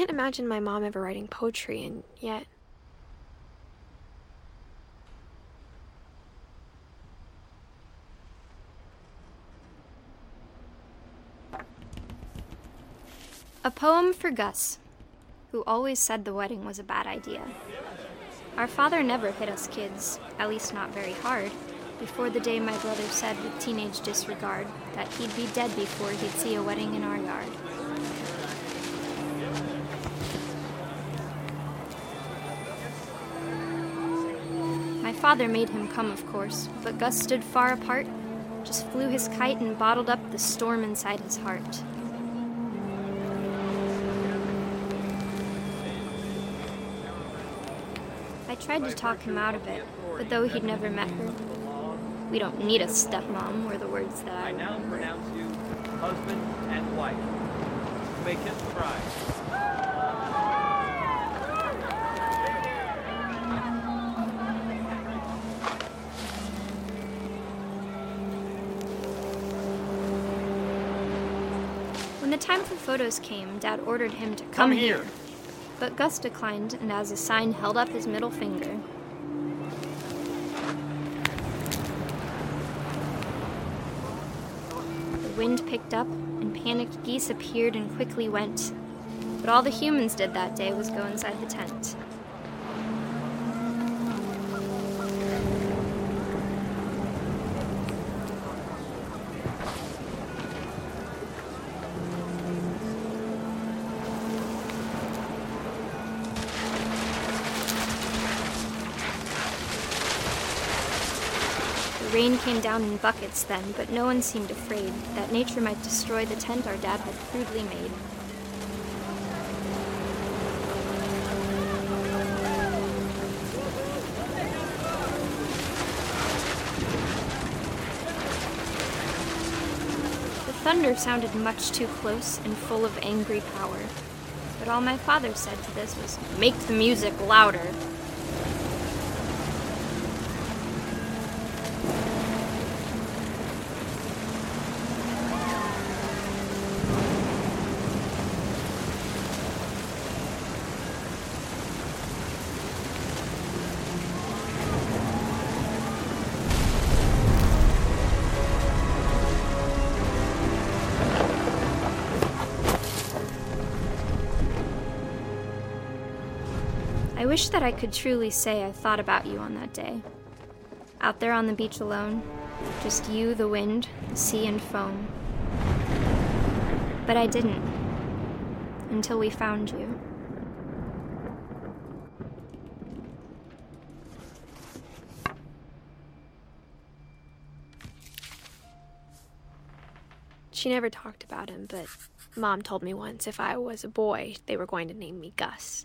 can't imagine my mom ever writing poetry, and yet. A poem for Gus, who always said the wedding was a bad idea. Our father never hit us kids, at least not very hard, before the day my brother said with teenage disregard that he'd be dead before he'd see a wedding in our yard. My father made him come, of course, but Gus stood far apart, just flew his kite and bottled up the storm inside his heart. I tried to talk him out of it, but though he'd never met her, we don't need a stepmom were the words that I, I now pronounce you husband and wife. You may kiss the bride. When the time for photos came, Dad ordered him to come, here. But Gus declined and, as a sign, held up his middle finger. The wind picked up, and panicked geese appeared and quickly went. But all the humans did that day was go inside the tent. Rain came down in buckets then, but no one seemed afraid that nature might destroy the tent our dad had crudely made. The thunder sounded much too close and full of angry power. But all my father said to this was, Make the music louder. I wish that I could truly say I thought about you on that day. Out there on the beach alone, just you, the wind, the sea, and foam. But I didn't. Until we found you. She never talked about him, but mom told me once if I was a boy, they were going to name me Gus.